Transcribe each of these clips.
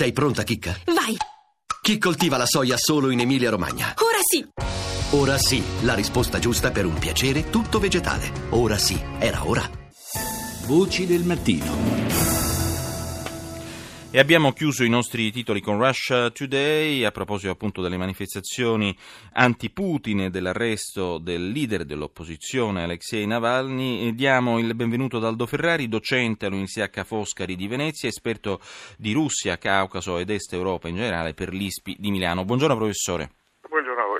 Sei pronta, Chicca? Vai! Chi coltiva la soia solo in Emilia-Romagna? Ora sì! Ora sì, la risposta giusta per un piacere tutto vegetale. Ora sì, era ora. Voci del mattino. E abbiamo chiuso i nostri titoli con Russia Today a proposito appunto delle manifestazioni anti-Putin e dell'arresto del leader dell'opposizione Alexei Navalny. E diamo il benvenuto ad Aldo Ferrari, docente all'Università Ca' Foscari di Venezia, esperto di Russia, Caucaso ed Est Europa in generale per l'ISPI di Milano. Buongiorno professore. Buongiorno a voi.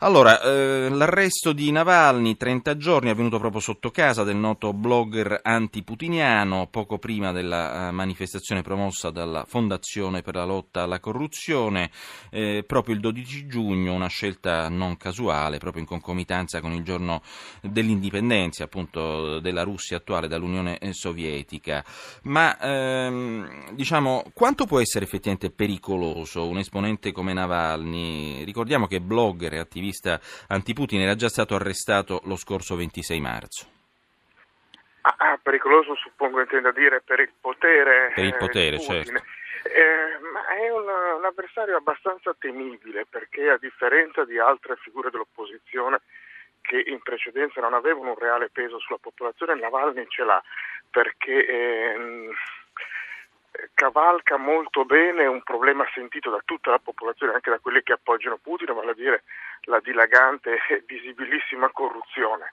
Allora, eh, l'arresto di Navalny, 30 giorni, è avvenuto proprio sotto casa del noto blogger antiputiniano, poco prima della eh, manifestazione promossa dalla Fondazione per la lotta alla corruzione, eh, proprio il 12 giugno, una scelta non casuale, proprio in concomitanza con il giorno dell'indipendenza appunto della Russia attuale dall'Unione Sovietica. Ma ehm, diciamo, quanto può essere effettivamente pericoloso un esponente come Navalny? Ricordiamo che blogger e attivista attivista anti-Putin era già stato arrestato lo scorso 26 marzo. Ah, ah, pericoloso suppongo intenda dire per il potere. Per il potere, eh, certo. Eh, ma è un, un, avversario abbastanza temibile perché a differenza di altre figure dell'opposizione che in precedenza non avevano un reale peso sulla popolazione, Navalny ce l'ha perché eh, cavalca molto bene un problema sentito da tutta la popolazione, anche da quelli che appoggiano Putin, vale a dire la dilagante e visibilissima corruzione.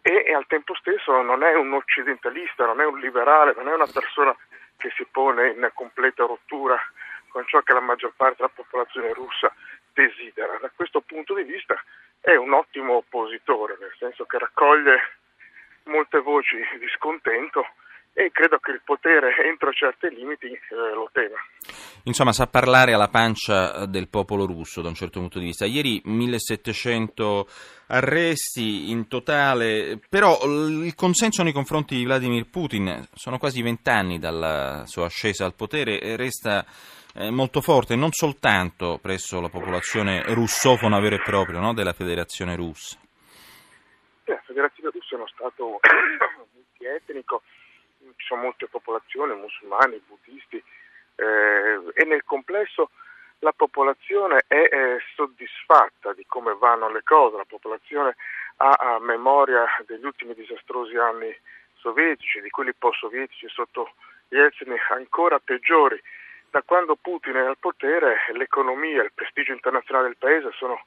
E, e al tempo stesso non è un occidentalista, non è un liberale, non è una persona che si pone in completa rottura con ciò che la maggior parte della popolazione russa desidera. Da questo punto di vista è un ottimo oppositore, nel senso che raccoglie molte voci di scontento e credo che il potere entro certi limiti eh, lo tema. Insomma, sa parlare alla pancia del popolo russo da un certo punto di vista. Ieri 1700 arresti in totale, però il consenso nei confronti di Vladimir Putin, sono quasi vent'anni dalla sua ascesa al potere, resta eh, molto forte, non soltanto presso la popolazione russofona vera e propria no, della federazione russa. La federazione russa è uno Stato multietnico ci sono molte popolazioni, musulmani, buddisti eh, e nel complesso la popolazione è eh, soddisfatta di come vanno le cose, la popolazione ha a memoria degli ultimi disastrosi anni sovietici, di quelli post-sovietici sotto Yeltsin ancora peggiori. Da quando Putin è al potere l'economia e il prestigio internazionale del paese sono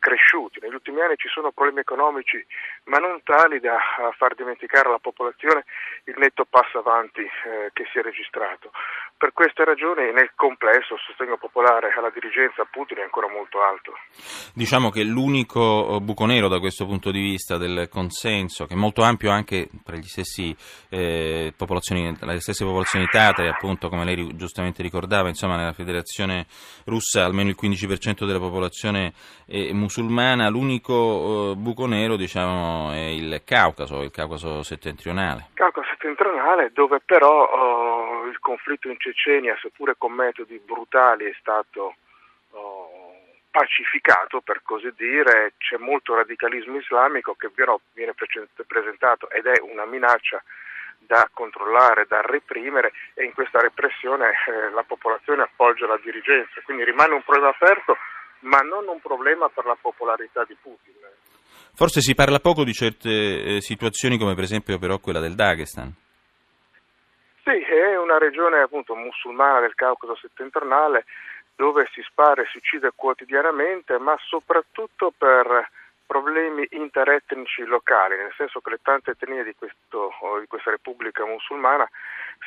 cresciuti. Negli ultimi anni ci sono problemi economici, ma non tali da far dimenticare alla popolazione il netto passo avanti eh, che si è registrato. Per queste ragioni nel complesso il sostegno popolare alla dirigenza Putin è ancora molto alto. Diciamo che l'unico eh, buco nero da questo punto di vista del consenso, che è molto ampio anche tra stessi, eh, le stesse popolazioni tatare, appunto come lei giustamente ricordava, insomma nella federazione russa almeno il 15% della popolazione è musulmana, l'unico eh, buco nero diciamo, è il Caucaso, il Caucaso settentrionale. Caucaso settentrionale dove però oh, il conflitto in Cecenia, seppure con metodi brutali, è stato oh, pacificato, per così dire, c'è molto radicalismo islamico che però viene presentato ed è una minaccia da controllare, da reprimere e in questa repressione eh, la popolazione appoggia la dirigenza, quindi rimane un problema aperto ma non un problema per la popolarità di Putin. Forse si parla poco di certe eh, situazioni come per esempio però quella del Dagestan. Sì, è una regione appunto musulmana del Caucaso settentrionale dove si spara e si uccide quotidianamente, ma soprattutto per problemi interetnici locali, nel senso che le tante etnie di, questo, di questa Repubblica musulmana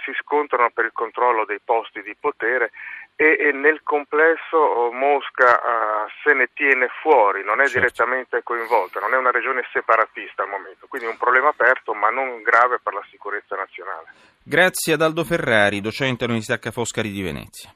si scontrano per il controllo dei posti di potere e, e nel complesso oh, Mosca uh, se ne tiene fuori, non è certo. direttamente coinvolta, non è una regione separatista al momento, quindi un problema aperto ma non grave per la sicurezza nazionale. Grazie ad Aldo Ferrari, docente all'Università Ca' Foscari di Venezia.